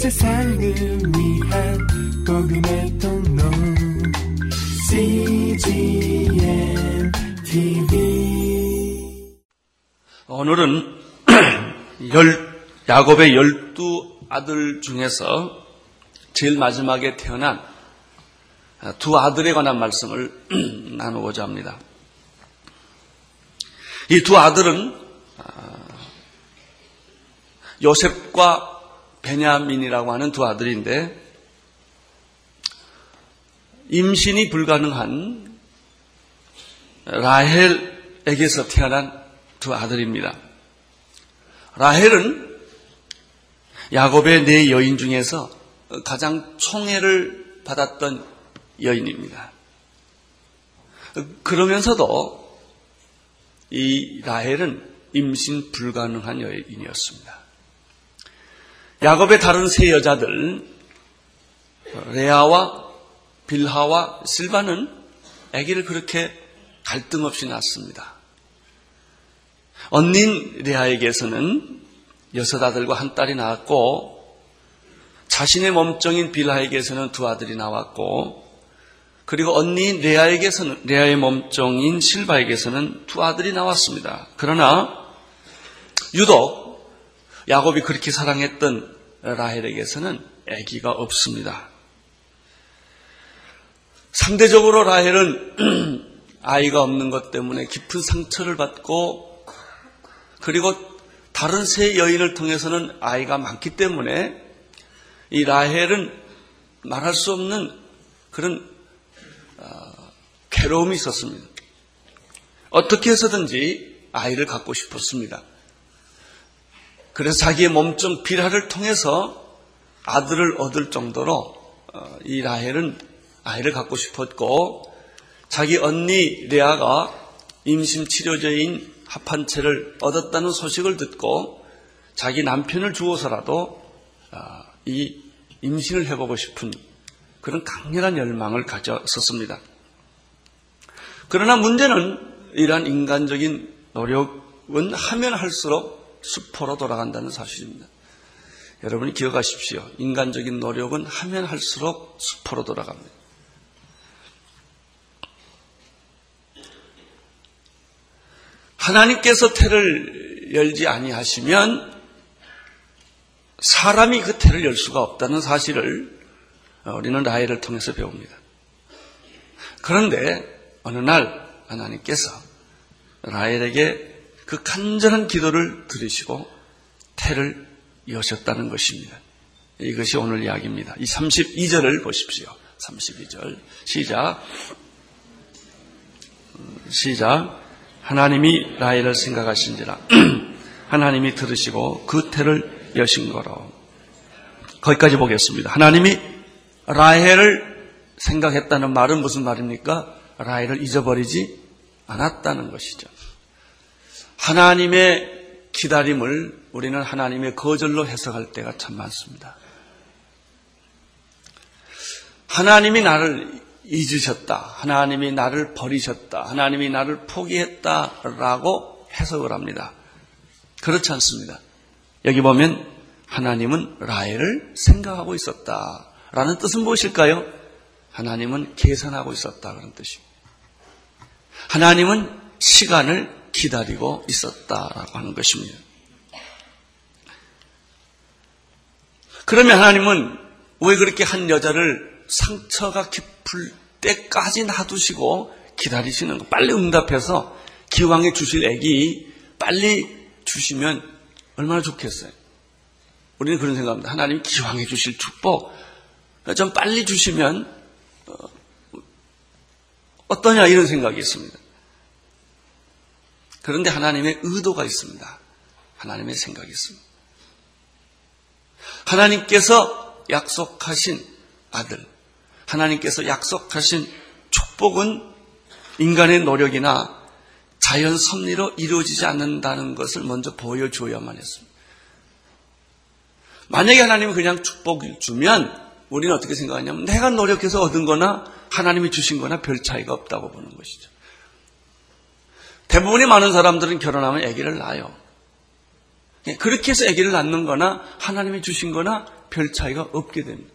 세상을 위한 복음의 통로 CGM TV 오늘은 열, 야곱의 열두 아들 중에서 제일 마지막에 태어난 두 아들에 관한 말씀을 나누고자 합니다. 이 두 아들은 요셉과 베냐민이라고 하는 두 아들인데 임신이 불가능한 라헬에게서 태어난 두 아들입니다. 라헬은 야곱의 네 여인 중에서 가장 총애를 받았던 여인입니다. 그러면서도 이 라헬은 임신 불가능한 여인이었습니다. 야곱의 다른 세 여자들 레아와 빌하와 실바는 아기를 그렇게 갈등 없이 낳습니다. 언닌 레아에게서는 여섯 아들과 한 딸이 나왔고 자신의 몸종인 빌하에게서는 두 아들이 나왔고 그리고 언니인 레아에게서는 레아의 몸종인 실바에게서는 두 아들이 나왔습니다. 그러나 유독 야곱이 그렇게 사랑했던 라헬에게서는 아기가 없습니다. 상대적으로 라헬은 아이가 없는 것 때문에 깊은 상처를 받고 그리고 다른 세 여인을 통해서는 아이가 많기 때문에 이 라헬은 말할 수 없는 그런 어, 괴로움이 있었습니다. 어떻게 해서든지 아이를 갖고 싶었습니다. 그래서 자기의 몸종 비라를 통해서 아들을 얻을 정도로 어, 이 라헬은 아이를 갖고 싶었고 자기 언니 레아가 임신 치료제인 합한체를 얻었다는 소식을 듣고 자기 남편을 주어서라도 어, 이 임신을 해보고 싶은 그런 강렬한 열망을 가졌었습니다. 그러나 문제는 이러한 인간적인 노력은 하면 할수록 수포로 돌아간다는 사실입니다. 여러분이 기억하십시오. 인간적인 노력은 하면 할수록 수포로 돌아갑니다. 하나님께서 태를 열지 아니하시면 사람이 그 태를 열 수가 없다는 사실을 우리는 라헬을 통해서 배웁니다. 그런데 어느 날 하나님께서 라헬에게 그 간절한 기도를 들으시고 태를 여셨다는 것입니다. 이것이 오늘 이야기입니다. 이 32절을 보십시오. 32절. 시작. 시작. 하나님이 라헬을 생각하신지라. 하나님이 들으시고 그 태를 여신 거로. 거기까지 보겠습니다. 하나님이 라헬을 생각했다는 말은 무슨 말입니까? 라헬을 잊어버리지 않았다는 것이죠. 하나님의 기다림을 우리는 하나님의 거절로 해석할 때가 참 많습니다. 하나님이 나를 잊으셨다. 하나님이 나를 버리셨다. 하나님이 나를 포기했다 라고 해석을 합니다. 그렇지 않습니다. 여기 보면 하나님은 라헬을 생각하고 있었다. 라는 뜻은 무엇일까요? 하나님은 계산하고 있었다. 그런 뜻입니다. 하나님은 시간을 기다리고 있었다라고 하는 것입니다. 그러면 하나님은 왜 그렇게 한 여자를 상처가 깊을 때까지 놔두시고 기다리시는 거 빨리 응답해서 기왕에 주실 애기 빨리 주시면 얼마나 좋겠어요. 우리는 그런 생각합니다. 하나님 기왕에 주실 축복 좀 빨리 주시면 어, 어떠냐 이런 생각이 있습니다. 그런데 하나님의 의도가 있습니다. 하나님의 생각이 있습니다. 하나님께서 약속하신 아들, 하나님께서 약속하신 축복은 인간의 노력이나 자연 섭리로 이루어지지 않는다는 것을 먼저 보여줘야만 했습니다. 만약에 하나님이 그냥 축복을 주면 우리는 어떻게 생각하냐면 내가 노력해서 얻은 거나 하나님이 주신 거나 별 차이가 없다고 보는 것이죠. 대부분의 많은 사람들은 결혼하면 아기를 낳아요. 예, 그렇게 해서 아기를 낳는 거나 하나님이 주신 거나 별 차이가 없게 됩니다.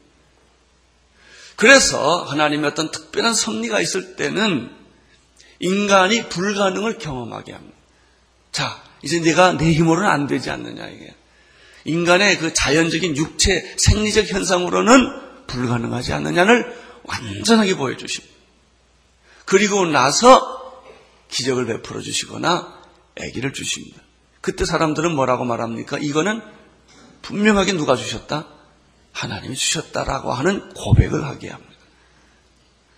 그래서 하나님의 어떤 특별한 섭리가 있을 때는 인간이 불가능을 경험하게 합니다. 자, 이제 내가 내 힘으로는 안 되지 않느냐, 이게. 인간의 그 자연적인 육체, 생리적 현상으로는 불가능하지 않느냐를 완전하게 보여주십니다. 그리고 나서 기적을 베풀어 주시거나 아기를 주십니다. 그때 사람들은 뭐라고 말합니까? 이거는 분명하게 누가 주셨다? 하나님이 주셨다라고 하는 고백을 하게 합니다.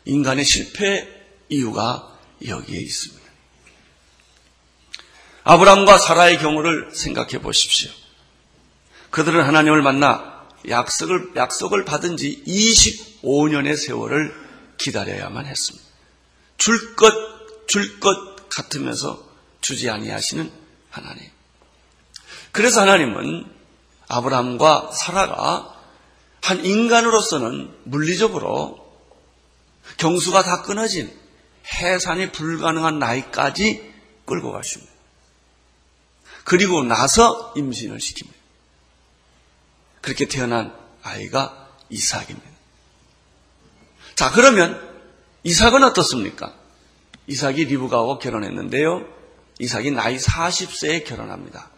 인간의 실패 이유가 여기에 있습니다. 아브람과 사라의 경우를 생각해 보십시오. 그들은 하나님을 만나 약속을, 약속을 받은 지 25년의 세월을 기다려야만 했습니다. 줄 것, 줄 것 같으면서 주지 아니하시는 하나님. 그래서 하나님은 아브라함과 사라가 한 인간으로서는 물리적으로 경수가 다 끊어진 해산이 불가능한 나이까지 끌고 가십니다. 그리고 나서 임신을 시킵니다. 그렇게 태어난 아이가 이삭입니다. 자, 그러면 이삭은 어떻습니까? 이삭이 리브가와 결혼했는데요. 이삭이 나이 40세에 결혼합니다.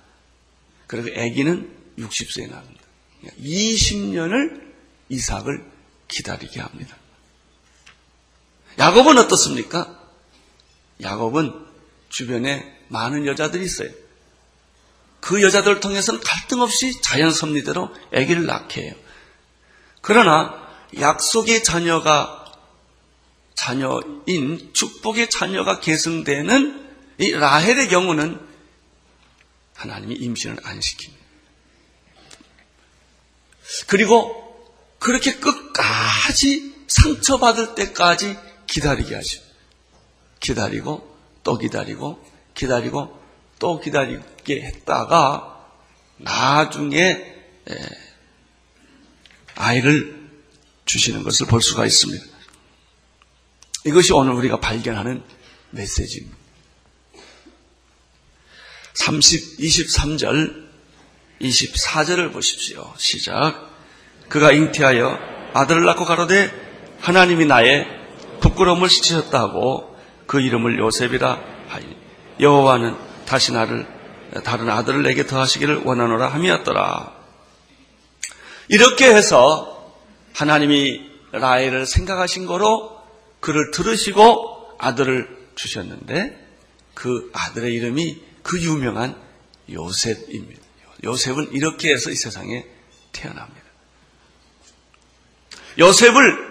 그리고 아기는 60세에 납니다. 20년을 이삭을 기다리게 합니다. 야곱은 어떻습니까? 야곱은 주변에 많은 여자들이 있어요. 그 여자들을 통해서는 갈등 없이 자연 섭리대로 아기를 낳게 해요. 그러나 약속의 자녀가 자녀인 축복의 자녀가 계승되는 이 라헬의 경우는 하나님이 임신을 안 시킵니다. 그리고 그렇게 끝까지 상처받을 때까지 기다리게 하죠. 기다리고 또 기다리고 기다리고 또 기다리게 했다가 나중에 아이를 주시는 것을 볼 수가 있습니다. 이것이 오늘 우리가 발견하는 메시지입니다. 30, 23절, 24절을 보십시오. 시작. 그가 잉태하여 아들을 낳고 가로되 하나님이 나의 부끄러움을 씻으셨다 하고 그 이름을 요셉이라 하니 여호와는 다시 나를 다른 아들을 내게 더하시기를 원하노라 함이었더라. 이렇게 해서 하나님이 라헬을 생각하신 거로 그를 들으시고 아들을 주셨는데 그 아들의 이름이 그 유명한 요셉입니다. 요셉은 이렇게 해서 이 세상에 태어납니다. 요셉을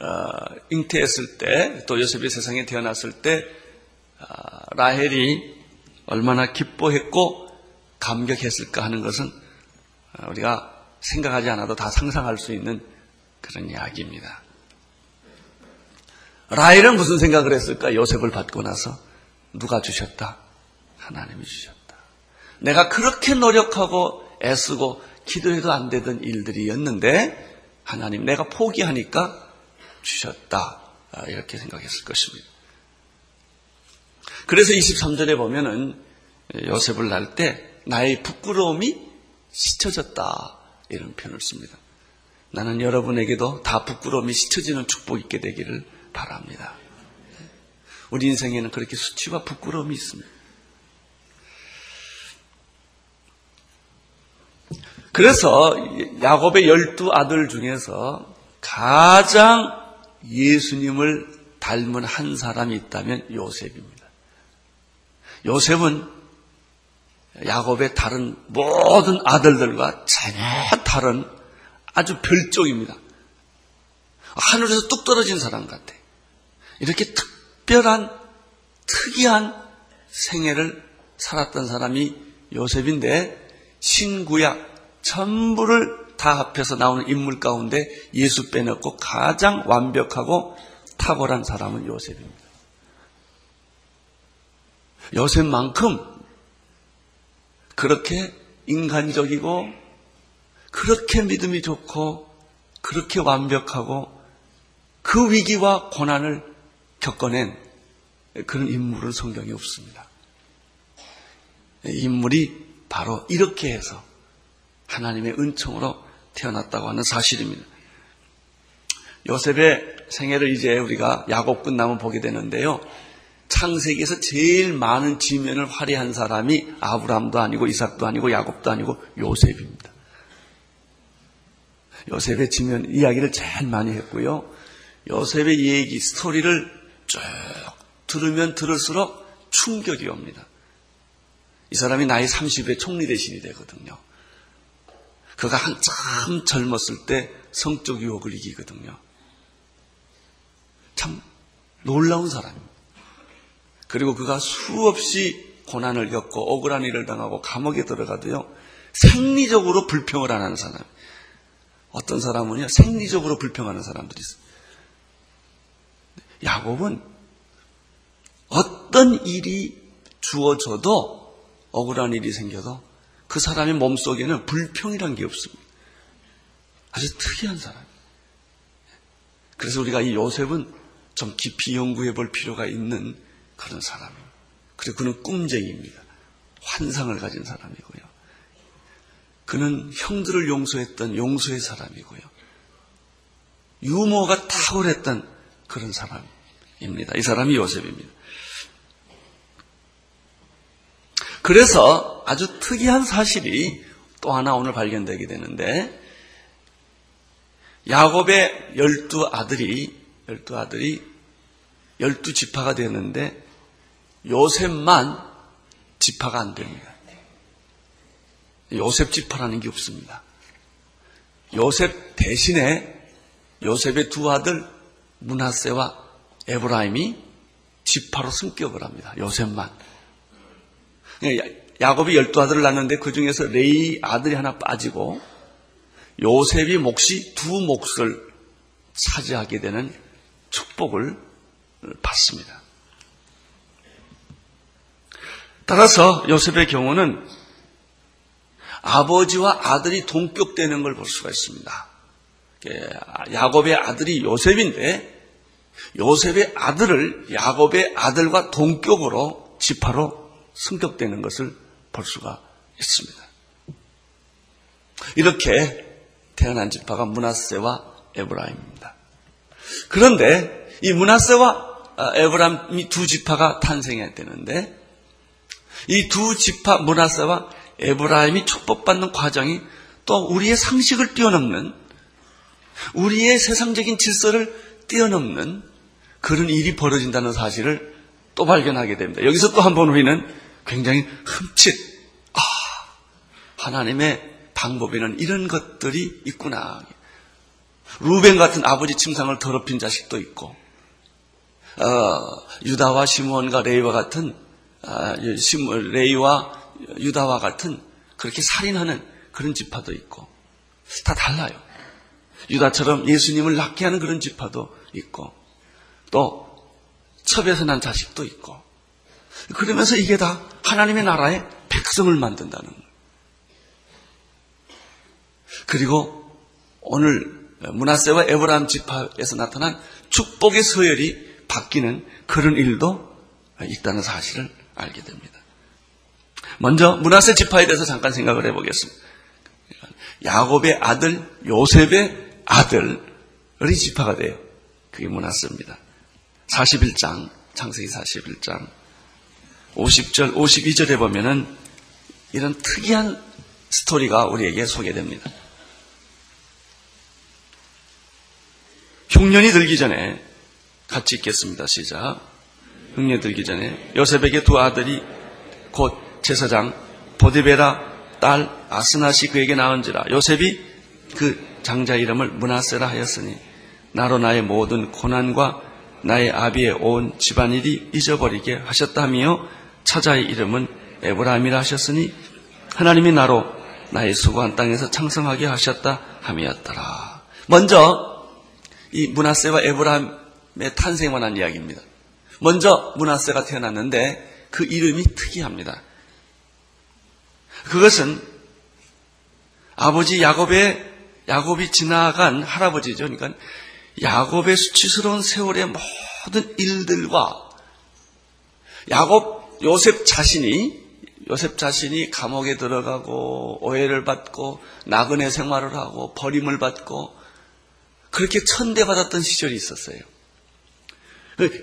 어, 잉태했을 때, 또 요셉이 세상에 태어났을 때 어, 라헬이 얼마나 기뻐했고 감격했을까 하는 것은 어, 우리가 생각하지 않아도 다 상상할 수 있는 그런 이야기입니다. 라헬은 무슨 생각을 했을까? 요셉을 받고 나서 누가 주셨다? 하나님이 주셨다. 내가 그렇게 노력하고 애쓰고 기도해도 안 되던 일들이었는데 하나님 내가 포기하니까 주셨다. 아, 이렇게 생각했을 것입니다. 그래서 23절에 보면은 요셉을 낳을 때 나의 부끄러움이 씻혀졌다. 이런 표현을 씁니다. 나는 여러분에게도 다 부끄러움이 씻혀지는 축복이 있게 되기를 바랍니다. 우리 인생에는 그렇게 수치와 부끄러움이 있습니다. 그래서 야곱의 열두 아들 중에서 가장 예수님을 닮은 한 사람이 있다면 요셉입니다. 요셉은 야곱의 다른 모든 아들들과 전혀 다른 아주 별종입니다. 하늘에서 뚝 떨어진 사람 같아. 이렇게 특별한, 특이한 생애를 살았던 사람이 요셉인데, 신구약 전부를 다 합해서 나오는 인물 가운데 예수 빼놓고 가장 완벽하고 탁월한 사람은 요셉입니다. 요셉만큼 그렇게 인간적이고 그렇게 믿음이 좋고 그렇게 완벽하고 그 위기와 고난을 겪어낸 그런 인물은 성경에 없습니다. 인물이 바로 이렇게 해서 하나님의 은총으로 태어났다고 하는 사실입니다. 요셉의 생애를 이제 우리가 야곱 끝나면 보게 되는데요. 창세기에서 제일 많은 지면을 활약한 사람이 아브라함도 아니고 이삭도 아니고 야곱도 아니고 요셉입니다. 요셉의 지면 이야기를 제일 많이 했고요. 요셉의 얘기, 스토리를 쭉 들으면 들을수록 충격이 옵니다. 이 사람이 나이 30에 총리 대신이 되거든요. 그가 한참 젊었을 때 성적 유혹을 이기거든요. 참 놀라운 사람입니다. 그리고 그가 수없이 고난을 겪고 억울한 일을 당하고 감옥에 들어가도요, 생리적으로 불평을 안 하는 사람. 어떤 사람은요, 생리적으로 불평하는 사람들이 있어요. 야곱은 어떤 일이 주어져도 억울한 일이 생겨도 그 사람의 몸속에는 불평이란 게 없습니다. 아주 특이한 사람. 그래서 우리가 이 요셉은 좀 깊이 연구해 볼 필요가 있는 그런 사람입니다. 그리고 그는 꿈쟁이입니다. 환상을 가진 사람이고요. 그는 형들을 용서했던 용서의 사람이고요. 유머가 탁월했던 그런 사람입니다. 이 사람이 요셉입니다. 그래서 아주 특이한 사실이 또 하나 오늘 발견되게 되는데 야곱의 열두 아들이 열두 아들이 열두 지파가 되는데 요셉만 지파가 안 됩니다. 요셉 지파라는 게 없습니다. 요셉 대신에 요셉의 두 아들 문하세와 에브라임이 지파로 승격을 합니다. 요셉만. 야곱이 열두 아들을 낳는데 그 중에서 레이 아들이 하나 빠지고 요셉이 몫이 두 몫을 차지하게 되는 축복을 받습니다. 따라서 요셉의 경우는 아버지와 아들이 동격되는 걸 볼 수가 있습니다. 야곱의 아들이 요셉인데 요셉의 아들을 야곱의 아들과 동격으로 지파로 승격되는 것을 볼 수가 있습니다. 이렇게 태어난 지파가 문하세와 에브라임입니다. 그런데 이 문하세와 에브라임이 두 지파가 탄생해야 되는데 이 두 지파 문하세와 에브라임이 축복받는 과정이 또 우리의 상식을 뛰어넘는 우리의 세상적인 질서를 뛰어넘는 그런 일이 벌어진다는 사실을 또 발견하게 됩니다. 여기서 또 한 번 우리는 굉장히 흠칫, 아, 하나님의 방법에는 이런 것들이 있구나. 루벤 같은 아버지 침상을 더럽힌 자식도 있고, 어, 유다와 시므온과 레이와 같은 아, 레이와 유다와 같은 그렇게 살인하는 그런 지파도 있고 다 달라요. 유다처럼 예수님을 낳게 하는 그런 지파도 있고 또 첩에서 난 자식도 있고 그러면서 이게 다 하나님의 나라의 백성을 만든다는 거예요. 그리고 오늘 문하세와 에브라함 지파에서 나타난 축복의 서열이 바뀌는 그런 일도 있다는 사실을 알게 됩니다. 먼저 문하세 지파에 대해서 잠깐 생각을 해보겠습니다. 야곱의 아들 요셉의 아들이 지파가 돼요. 그게 문하세입니다. 41장 창세기 41장 50절 52절에 보면은 이런 특이한 스토리가 우리에게 소개됩니다. 흉년이 들기 전에 같이 읽겠습니다. 시작. 흉년이 들기 전에 요셉에게 두 아들이 곧 제사장 보디베라 딸 아스나시 그에게 낳은지라 요셉이 그 장자 이름을 문하세라 하였으니 나로 나의 모든 고난과 나의 아비의 온 집안일이 잊어버리게 하셨다며 차자의 이름은 에브라임이라 하셨으니 하나님이 나로 나의 수고한 땅에서 창성하게 하셨다 함이었더라. 먼저 이 문하세와 에브라임의 탄생에 관한 이야기입니다. 먼저 문하세가 태어났는데 그 이름이 특이합니다. 그것은 아버지 야곱의 야곱이 지나간 할아버지죠. 그러니까 야곱의 수치스러운 세월의 모든 일들과 야곱 요셉 자신이 요셉 자신이 감옥에 들어가고 오해를 받고 나그네 생활을 하고 버림을 받고 그렇게 천대받았던 시절이 있었어요. 그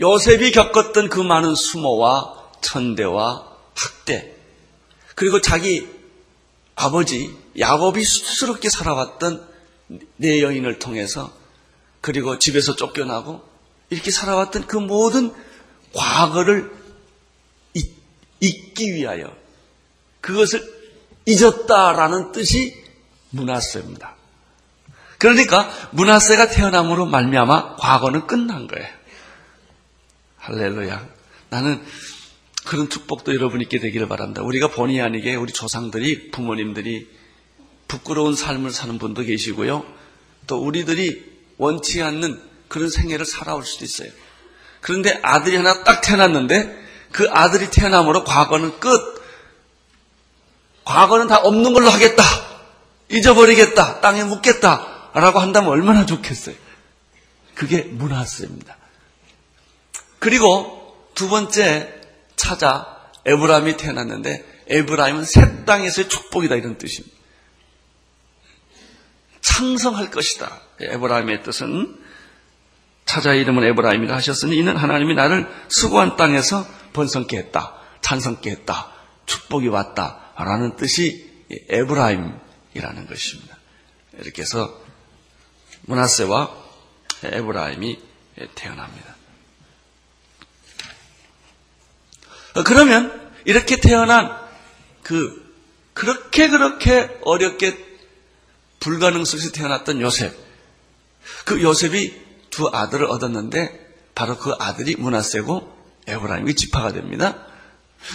요셉이 겪었던 그 많은 수모와 천대와 학대 그리고 자기 아버지 야곱이 수스럽게 살아왔던 내 여인을 통해서 그리고 집에서 쫓겨나고 이렇게 살아왔던 그 모든 과거를 잊기 위하여 그것을 잊었다라는 뜻이 문화세입니다. 그러니까 문화세가 태어남으로 말미암아 과거는 끝난 거예요. 할렐루야. 나는 그런 축복도 여러분 있게 되기를 바랍니다. 우리가 본의 아니게 우리 조상들이 부모님들이 부끄러운 삶을 사는 분도 계시고요. 또 우리들이 원치 않는 그런 생애를 살아올 수도 있어요. 그런데 아들이 하나 딱 태어났는데 그 아들이 태어남으로 과거는 끝. 과거는 다 없는 걸로 하겠다. 잊어버리겠다. 땅에 묻겠다. 라고 한다면 얼마나 좋겠어요. 그게 므낫세입니다. 그리고 두 번째 차자 에브라임이 태어났는데 에브라임은 새 땅에서의 축복이다 이런 뜻입니다. 창성할 것이다. 에브라임의 뜻은 차자 이름은 에브라임이라 하셨으니 이는 하나님이 나를 수고한 땅에서 번성케 했다. 창성케 했다. 축복이 왔다. 라는 뜻이 에브라임이라는 것입니다. 이렇게 해서 문하세와 에브라임이 태어납니다. 그러면 이렇게 태어난 그 그렇게 그렇게 어렵게 불가능 속에서 태어났던 요셉. 그 요셉이 두 아들을 얻었는데 바로 그 아들이 문하세고 에브라임이 지파가 됩니다.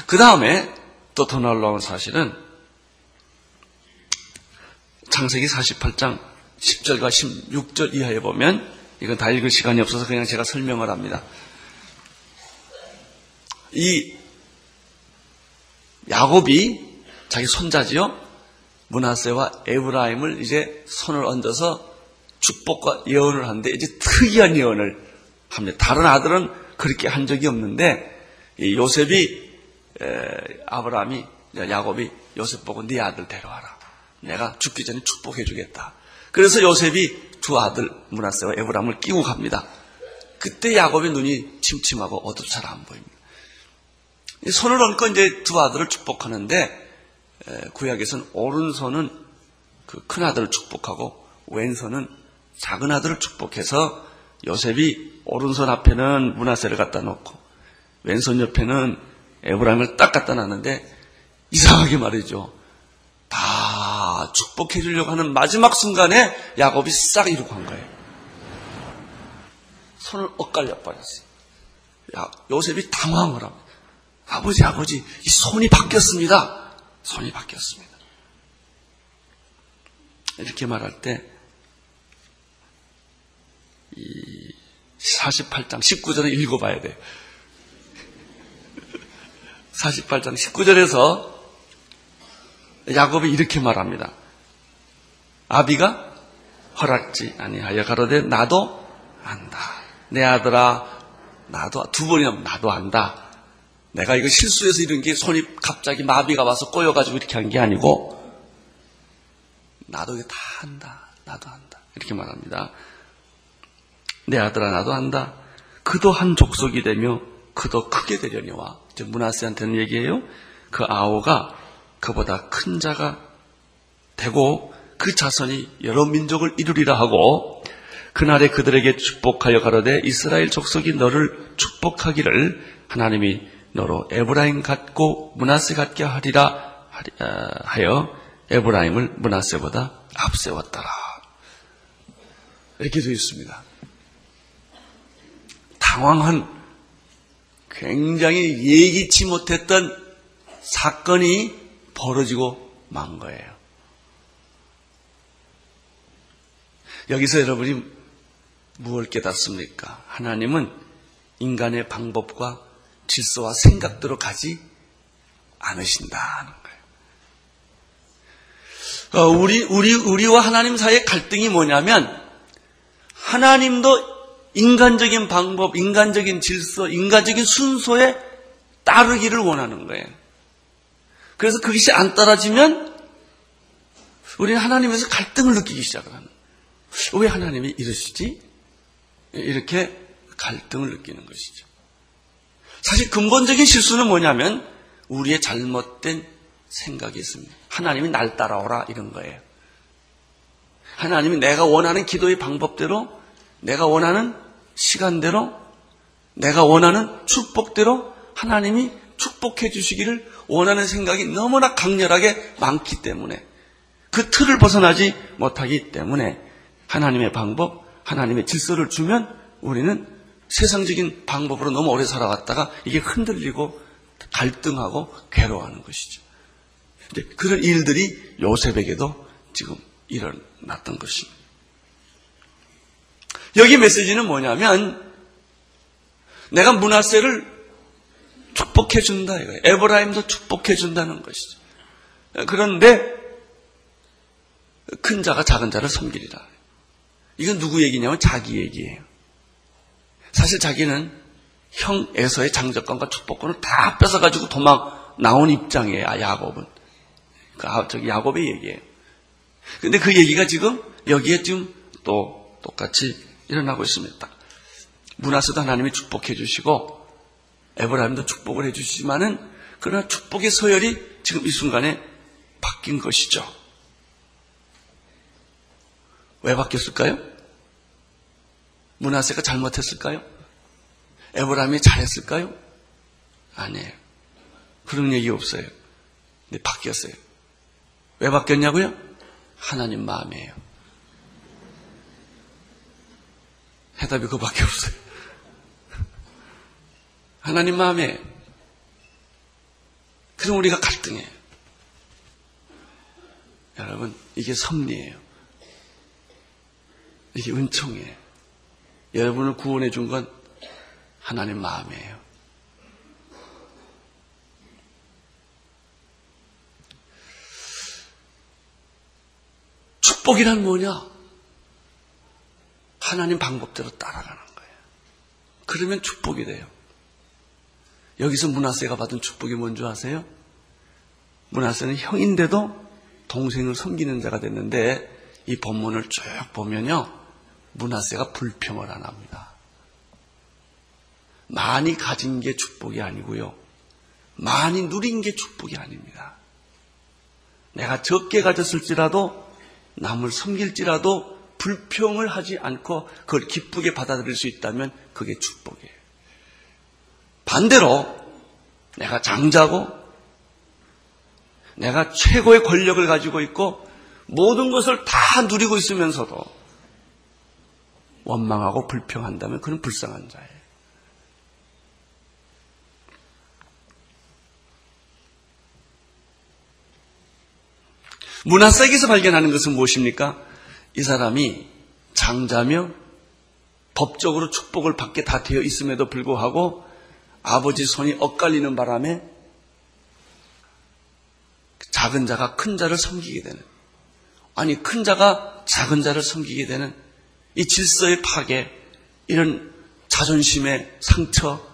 그 다음에 또 더 놀라운 사실은 창세기 48장 10절과 16절 이하에 보면 이건 다 읽을 시간이 없어서 그냥 제가 설명을 합니다. 이 야곱이 자기 손자지요. 문하세와 에브라임을 이제 손을 얹어서 축복과 예언을 하는데 이제 특이한 예언을 합니다. 다른 아들은 그렇게 한 적이 없는데 요셉이 아브라함이 야곱이 요셉 보고 네 아들 데려와라. 내가 죽기 전에 축복해 주겠다. 그래서 요셉이 두 아들 문하세와 에브라임을 끼고 갑니다. 그때 야곱의 눈이 침침하고 어둡 잘안 보입니다. 손을 얹고 이제 두 아들을 축복하는데 구약에서는 오른손은 그 큰 아들을 축복하고 왼손은 작은 아들을 축복해서 요셉이 오른손 앞에는 문하세를 갖다 놓고 왼손 옆에는 에브라임을 딱 갖다 놨는데 이상하게 말이죠. 다 축복해 주려고 하는 마지막 순간에 야곱이 싹 이러고 한 거예요. 손을 엇갈려 버렸어요. 야, 요셉이 당황을 합니다. 아버지, 아버지, 이 손이 바뀌었습니다. 손이 바뀌었습니다. 이렇게 말할 때, 이 48장 19절을 읽어봐야 돼. 48장 19절에서 야곱이 이렇게 말합니다. 아비가 허락지 아니하여 가로되 나도 안다. 내 아들아 나도 두 번이나 나도 안다. 내가 이거 실수해서 이런 게 손이 갑자기 마비가 와서 꼬여가지고 이렇게 한 게 아니고 나도 이거 다 안다. 나도 안다. 이렇게 말합니다. 내 아들아 나도 안다. 그도 한 족속이 되며 그도 크게 되려니와 이제 문하세한테는 얘기해요. 그 아오가 그보다 큰 자가 되고 그 자손이 여러 민족을 이루리라 하고 그날에 그들에게 축복하여 가로되 이스라엘 족속이 너를 축복하기를 하나님이 너로 에브라임 같고 문하세 같게 하리라 아, 하여 에브라임을 문하세보다 앞세웠더라. 이렇게 되어 있습니다. 당황한 굉장히 예기치 못했던 사건이 벌어지고 만 거예요. 여기서 여러분이 무엇을 깨닫습니까? 하나님은 인간의 방법과 질서와 생각대로 가지 않으신다는 거예요. 어, 우리, 우리, 우리와 하나님 사이의 갈등이 뭐냐면, 하나님도 인간적인 방법, 인간적인 질서, 인간적인 순서에 따르기를 원하는 거예요. 그래서 그것이 안 따라지면 우리는 하나님에서 갈등을 느끼기 시작하는. 왜 하나님이 이러시지? 이렇게 갈등을 느끼는 것이죠. 사실 근본적인 실수는 뭐냐면 우리의 잘못된 생각이 있습니다. 하나님이 날 따라오라 이런 거예요. 하나님이 내가 원하는 기도의 방법대로 내가 원하는 시간대로 내가 원하는 축복대로 하나님이 축복해 주시기를 원하는 생각이 너무나 강렬하게 많기 때문에 그 틀을 벗어나지 못하기 때문에 하나님의 방법, 하나님의 질서를 주면 우리는 세상적인 방법으로 너무 오래 살아왔다가 이게 흔들리고 갈등하고 괴로워하는 것이죠. 그런 일들이 요셉에게도 지금 일어났던 것입니다. 여기 메시지는 뭐냐면 내가 문하세를 축복해 준다 이거예요. 에브라임도 축복해 준다는 것이죠. 그런데 큰 자가 작은 자를 섬기리라. 이건 누구 얘기냐면 자기 얘기예요. 사실 자기는 형 에서의 장적권과 축복권을 다 뺏어가지고 도망 나온 입장이에요. 야곱은. 그 아, 저기 야곱의 얘기예요. 근데 그 얘기가 지금 여기에 지금 또 똑같이 일어나고 있습니다. 문하세도 하나님이 축복해 주시고 에브라임도 축복을 해 주시지만은 그러나 축복의 서열이 지금 이 순간에 바뀐 것이죠. 왜 바뀌었을까요? 문하세가 잘못했을까요? 에브라임이 잘했을까요? 아니에요. 그런 얘기 없어요. 근데 바뀌었어요. 왜 바뀌었냐고요? 하나님 마음이에요. 해답이 그밖에 없어요. 하나님 마음에 그럼 우리가 갈등해요. 여러분 이게 섭리예요. 이게 은총이에요. 여러분을 구원해 준 건 하나님 마음이에요. 축복이란 뭐냐? 하나님 방법대로 따라가는 거예요. 그러면 축복이 돼요. 여기서 문하세가 받은 축복이 뭔지 아세요? 문하세는 형인데도 동생을 섬기는 자가 됐는데 이 본문을 쭉 보면요. 문하세가 불평을 안 합니다. 많이 가진 게 축복이 아니고요. 많이 누린 게 축복이 아닙니다. 내가 적게 가졌을지라도 남을 섬길지라도 불평을 하지 않고 그걸 기쁘게 받아들일 수 있다면 그게 축복이에요. 반대로 내가 장자고 내가 최고의 권력을 가지고 있고 모든 것을 다 누리고 있으면서도 원망하고 불평한다면 그는 불쌍한 자예요. 문화세계에서 발견하는 것은 무엇입니까? 이 사람이 장자며 법적으로 축복을 받게 다 되어 있음에도 불구하고 아버지 손이 엇갈리는 바람에 작은 자가 큰 자를 섬기게 되는 아니 큰 자가 작은 자를 섬기게 되는 이 질서의 파괴 이런 자존심의 상처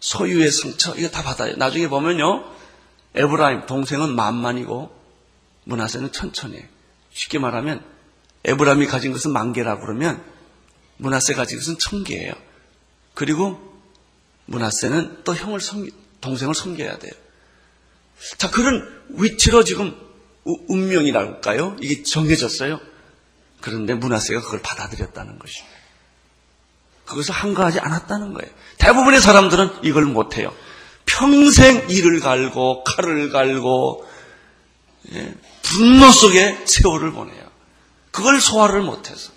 소유의 상처 이거 다 받아요. 나중에 보면요 에브라임 동생은 만만이고 문하세는 천천히 쉽게 말하면 에브라임이 가진 것은 만 개라고 그러면 문하세 가진 것은 천 개예요. 그리고 문하세는 또 형을 섬기, 동생을 섬겨야 돼요. 자, 그런 위치로 지금 운명이랄까요? 이게 정해졌어요. 그런데 문하세가 그걸 받아들였다는 것입니다. 그것을 한가하지 않았다는 거예요. 대부분의 사람들은 이걸 못해요. 평생 이를 갈고 칼을 갈고 예, 분노 속에 세월을 보내요. 그걸 소화를 못해서.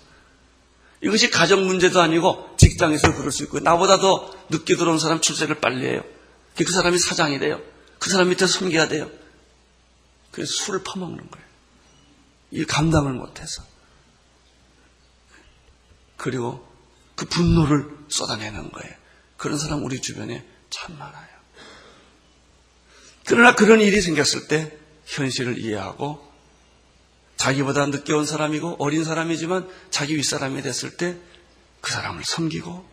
이것이 가정 문제도 아니고 직장에서 그럴 수 있고 나보다 더 늦게 들어온 사람 출세를 빨리 해요. 그 사람이 사장이 돼요. 그 사람 밑에 섬겨야 돼요. 그래서 술을 퍼먹는 거예요. 이 감당을 못해서. 그리고 그 분노를 쏟아내는 거예요. 그런 사람 우리 주변에 참 많아요. 그러나 그런 일이 생겼을 때 현실을 이해하고 자기보다 늦게 온 사람이고 어린 사람이지만 자기 윗사람이 됐을 때 그 사람을 섬기고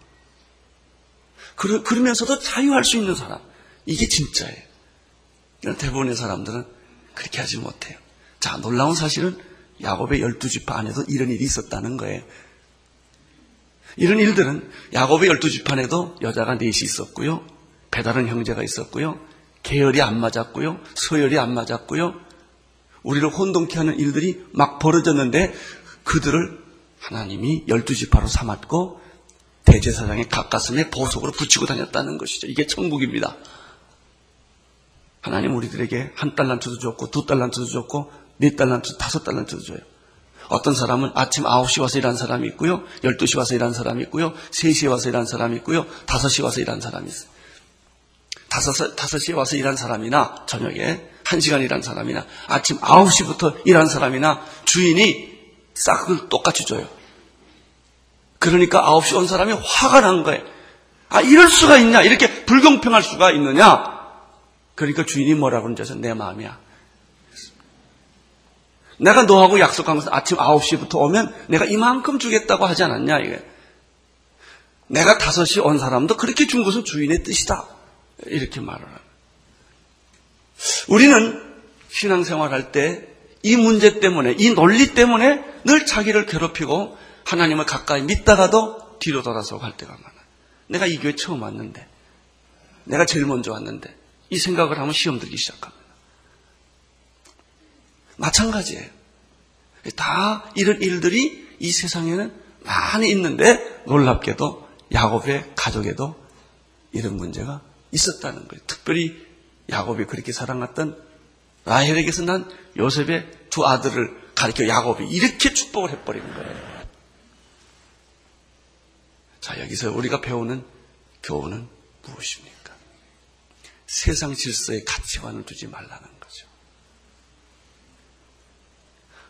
그러, 그러면서도 자유할 수 있는 사람. 이게 진짜예요. 대부분의 사람들은 그렇게 하지 못해요. 자, 놀라운 사실은 야곱의 열두 지파 안에도 이런 일이 있었다는 거예요. 이런 일들은 야곱의 열두 지판에도 여자가 넷이 있었고요. 배다른 형제가 있었고요. 계열이 안 맞았고요. 서열이 안 맞았고요. 우리를 혼동케 하는 일들이 막 벌어졌는데 그들을 하나님이 열두 지파로 삼았고 대제사장의 가까스에 보석으로 붙이고 다녔다는 것이죠. 이게 천국입니다. 하나님 우리들에게 한 달란트도 줬고 두 달란트도 줬고 네 달란트, 다섯 달란트도 줘요. 어떤 사람은 아침 9시 와서 일하는 사람이 있고요. 12시 와서 일하는 사람이 있고요. 3시에 와서 일하는 사람이 있고요. 5시 와서 일하는 사람이 있어요. 5, 5시에 와서 일하는 사람이나 저녁에 1시간 일하는 사람이나 아침 9시부터 일하는 사람이나 주인이 싹을 똑같이 줘요. 그러니까 9시 온 사람이 화가 난 거예요. 아, 이럴 수가 있냐? 이렇게 불공평할 수가 있느냐? 그러니까 주인이 뭐라고 그러는지? 내 마음이야. 내가 너하고 약속한 것은 아침 9시부터 오면 내가 이만큼 주겠다고 하지 않았냐, 이게. 내가 5시 온 사람도 그렇게 준 것은 주인의 뜻이다. 이렇게 말을 합니다. 우리는 신앙생활 할때 이 문제 때문에, 이 논리 때문에 늘 자기를 괴롭히고 하나님을 가까이 믿다가도 뒤로 돌아서 갈 때가 많아요. 내가 이 교회 처음 왔는데, 내가 제일 먼저 왔는데, 이 생각을 하면 시험 들기 시작합니다. 마찬가지예요. 다 이런 일들이 이 세상에는 많이 있는데 놀랍게도 야곱의 가족에도 이런 문제가 있었다는 거예요. 특별히 야곱이 그렇게 사랑했던 라헬에게서 난 요셉의 두 아들을 가리켜 야곱이 이렇게 축복을 해버리는 거예요. 자, 여기서 우리가 배우는 교훈은 무엇입니까? 세상 질서에 가치관을 두지 말라는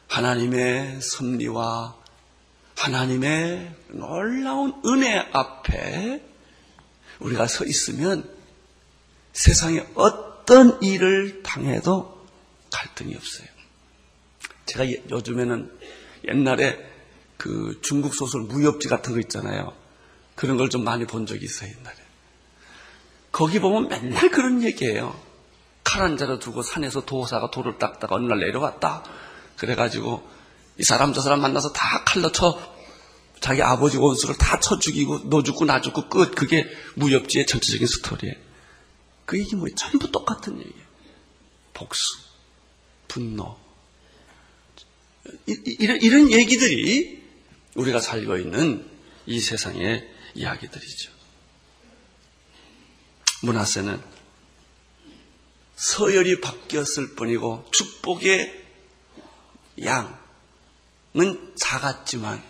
하나님의 섭리와 하나님의 놀라운 은혜 앞에 우리가 서 있으면 세상에 어떤 일을 당해도 갈등이 없어요. 제가 요즘에는 옛날에 그 중국 소설 무협지 같은 거 있잖아요. 그런 걸 좀 많이 본 적이 있어요, 옛날에. 거기 보면 맨날 그런 얘기예요. 칼 한 자루 두고 산에서 도사가 돌을 닦다가 어느 날 내려왔다. 그래가지고 이 사람 저 사람 만나서 다 칼로 쳐 자기 아버지 원수를 다 쳐 죽이고 너 죽고 나 죽고 끝 그게 무협지의 전체적인 스토리예요. 그 얘기 뭐예요? 전부 똑같은 얘기예요. 복수, 분노 이, 이런, 이런 얘기들이 우리가 살고 있는 이 세상의 이야기들이죠. 문하세는 서열이 바뀌었을 뿐이고 축복의 양은 작았지만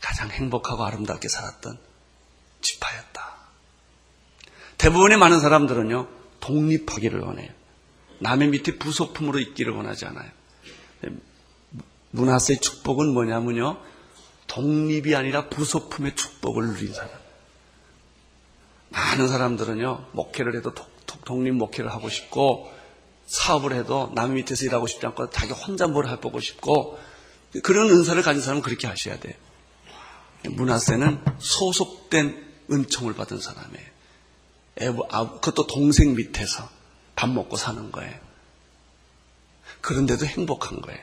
가장 행복하고 아름답게 살았던 지파였다. 대부분의 많은 사람들은요, 독립하기를 원해요. 남의 밑에 부속품으로 있기를 원하지 않아요. 문화세의 축복은 뭐냐면요, 독립이 아니라 부속품의 축복을 누린 사람. 많은 사람들은요, 목회를 해도 독립 목회를 하고 싶고, 사업을 해도 남 밑에서 일하고 싶지 않고 자기 혼자 뭘 해보고 싶고 그런 은사를 가진 사람은 그렇게 하셔야 돼요. 문하세는 소속된 은총을 받은 사람이에요. 아, 그것도 동생 밑에서 밥 먹고 사는 거예요. 그런데도 행복한 거예요.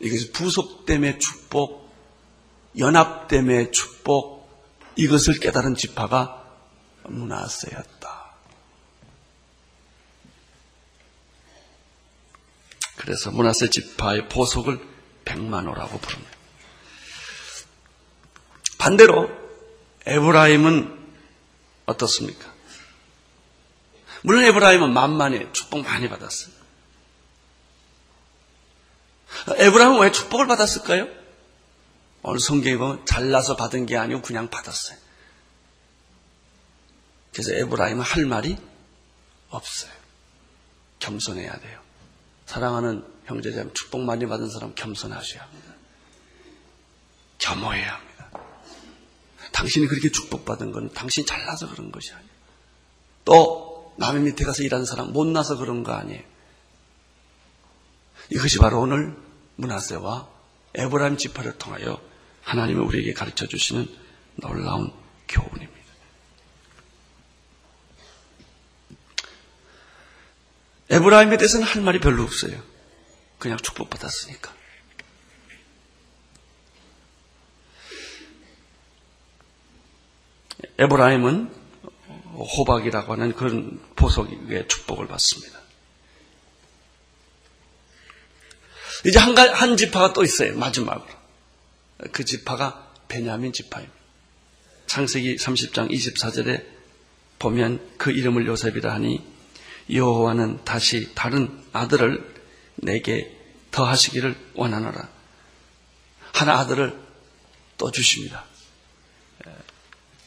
이것이 부속됨의 축복, 연합됨의 축복, 이것을 깨달은 지파가 문하세였다. 그래서 문하세 지파의 보석을 백만호라고 부릅니다. 반대로 에브라임은 어떻습니까? 물론 에브라임은 만만해 축복 많이 받았어요. 에브라임은 왜 축복을 받았을까요? 오늘 성경에 보면 잘나서 받은 게 아니고 그냥 받았어요. 그래서 에브라임은 할 말이 없어요. 겸손해야 돼요. 사랑하는 형제자매 축복 많이 받은 사람 겸손하셔야 합니다. 겸허해야 합니다. 당신이 그렇게 축복받은 건 당신 잘나서 그런 것이 아니에요. 또 남의 밑에 가서 일하는 사람 못나서 그런 거 아니에요. 이것이 바로 오늘 문하세와 에브라임 지파를 통하여 하나님이 우리에게 가르쳐 주시는 놀라운 교훈입니다. 에브라임에 대해서는 할 말이 별로 없어요. 그냥 축복받았으니까. 에브라임은 호박이라고 하는 그런 보석의 축복을 받습니다. 이제 한, 한 지파가 또 있어요. 마지막으로. 그 지파가 베냐민 지파입니다. 창세기 30장 24절에 보면 그 이름을 요셉이라 하니 여호와는 다시 다른 아들을 내게 더하시기를 원하노라. 하나 아들을 또 주십니다.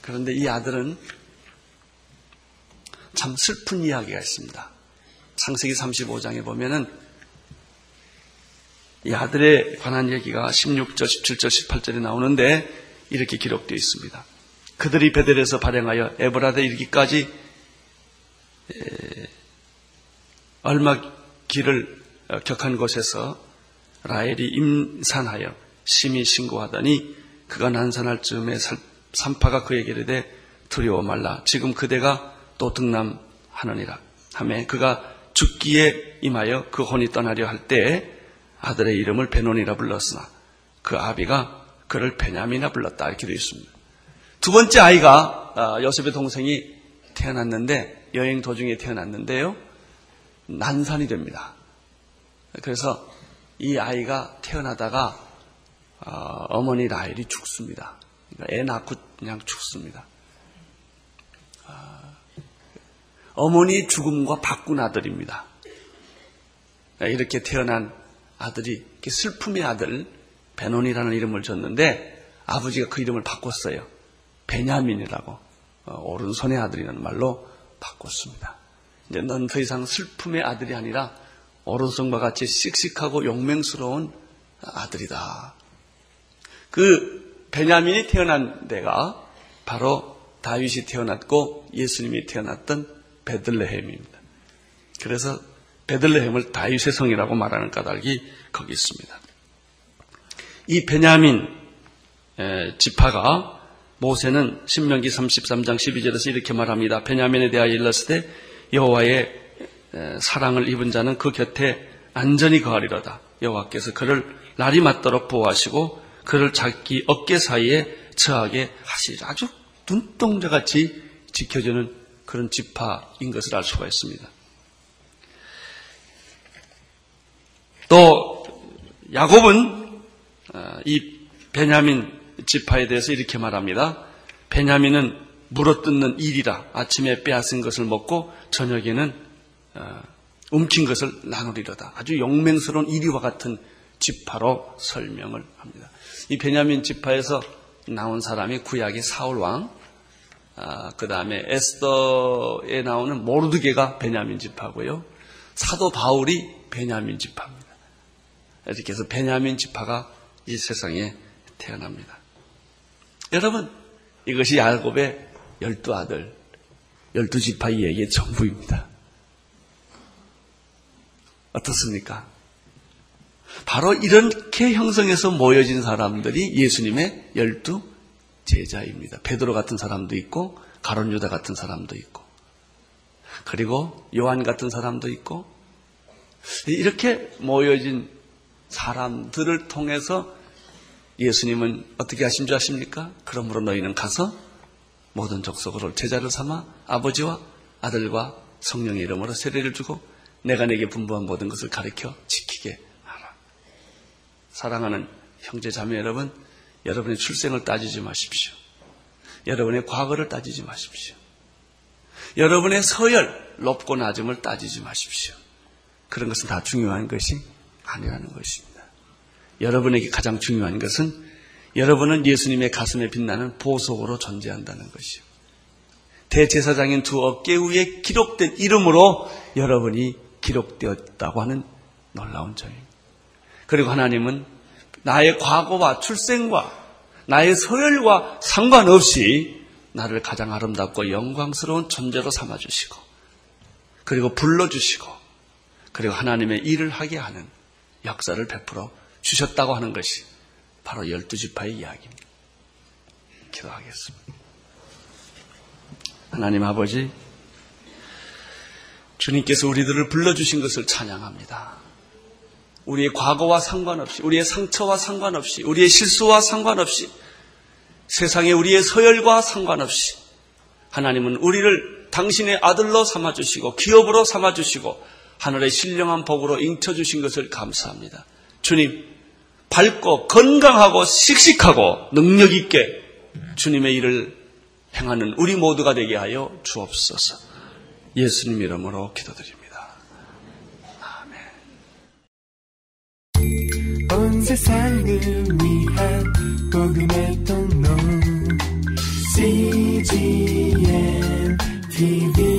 그런데 이 아들은 참 슬픈 이야기가 있습니다. 창세기 35장에 보면은 이 아들에 관한 얘기가 16절, 17절, 18절에 나오는데 이렇게 기록되어 있습니다. 그들이 베델에서 발행하여 에브라데 이르기까지 얼마 길을 격한 곳에서 라헬이 임산하여 심히 신고하더니 그가 난산할 즈음에 산파가 그에게 이르되 두려워 말라. 지금 그대가 또 등남하느니라. 하매 그가 죽기에 임하여 그 혼이 떠나려 할 때에 아들의 이름을 베논이라 불렀으나 그 아비가 그를 베냐미나 불렀다. 이렇게 되어 있습니다. 두 번째 아이가 아, 요셉의 동생이 태어났는데 여행 도중에 태어났는데요 난산이 됩니다. 그래서 이 아이가 태어나다가 어, 어머니 라헬이 죽습니다. 그러니까 애 낳고 그냥 죽습니다. 아, 어머니 죽음과 바꾼 아들입니다. 이렇게 태어난 아들이 슬픔의 아들 베논이라는 이름을 줬는데 아버지가 그 이름을 바꿨어요. 베냐민이라고 어, 오른손의 아들이라는 말로 바꿨습니다. 이제 넌 더 이상 슬픔의 아들이 아니라 오른손과 같이 씩씩하고 용맹스러운 아들이다. 그 베냐민이 태어난 데가 바로 다윗이 태어났고 예수님이 태어났던 베들레헴입니다. 그래서 베들레헴을 다윗의 성이라고 말하는 까닭이 거기 있습니다. 이 베냐민 지파가 모세는 신명기 33장 12절에서 이렇게 말합니다. 베냐민에 대하여 일렀을 때 여호와의 사랑을 입은 자는 그 곁에 안전히 거하리로다. 여호와께서 그를 날이 맞도록 보호하시고 그를 자기 어깨 사이에 처하게 하시리라. 아주 눈동자같이 지켜주는 그런 지파인 것을 알 수가 있습니다. 또 야곱은 어, 이 베냐민 지파에 대해서 이렇게 말합니다. 베냐민은 물어뜯는 일이라 아침에 빼앗은 것을 먹고 저녁에는 어, 움킨 것을 나누리로다. 아주 용맹스러운 이리와 같은 지파로 설명을 합니다. 이 베냐민 지파에서 나온 사람이 구약의 사울 왕, 아, 그 다음에 에스더에 나오는 모르드게가 베냐민 지파고요. 사도 바울이 베냐민 지파입니다. 이렇게 해서 베냐민 지파가 이 세상에 태어납니다. 여러분, 이것이 야곱의 열두 아들, 열두 지파의 얘기의 전부입니다. 어떻습니까? 바로 이렇게 형성해서 모여진 사람들이 예수님의 열두 제자입니다. 베드로 같은 사람도 있고 가론 유다 같은 사람도 있고 그리고 요한 같은 사람도 있고 이렇게 모여진 사람들을 통해서 예수님은 어떻게 하신 줄 아십니까? 그러므로 너희는 가서 모든 족속으로 제자를 삼아 아버지와 아들과 성령의 이름으로 세례를 주고 내가 내게 분부한 모든 것을 가르쳐 지키게 하라. 사랑하는 형제 자매 여러분, 여러분의 출생을 따지지 마십시오. 여러분의 과거를 따지지 마십시오. 여러분의 서열, 높고 낮음을 따지지 마십시오. 그런 것은 다 중요한 것이 아니라는 것입니다. 여러분에게 가장 중요한 것은 여러분은 예수님의 가슴에 빛나는 보석으로 존재한다는 것이요. 대제사장인 두 어깨 위에 기록된 이름으로 여러분이 기록되었다고 하는 놀라운 점입니다. 그리고 하나님은 나의 과거와 출생과 나의 서열과 상관없이 나를 가장 아름답고 영광스러운 존재로 삼아주시고 그리고 불러주시고 그리고 하나님의 일을 하게 하는 역사를 베풀어 주셨다고 하는 것이 바로 열두 지파의 이야기입니다. 기도하겠습니다. 하나님 아버지, 주님께서 우리들을 불러주신 것을 찬양합니다. 우리의 과거와 상관없이, 우리의 상처와 상관없이, 우리의 실수와 상관없이, 세상에 우리의 서열과 상관없이, 하나님은 우리를 당신의 아들로 삼아주시고, 기업으로 삼아주시고, 하늘의 신령한 복으로 인쳐주신 것을 감사합니다. 주님, 밝고 건강하고 씩씩하고 능력 있게 주님의 일을 행하는 우리 모두가 되게 하여 주옵소서. 예수님 이름으로 기도드립니다. 아멘. 온 세상을 위한 복음의 통로 CGM TV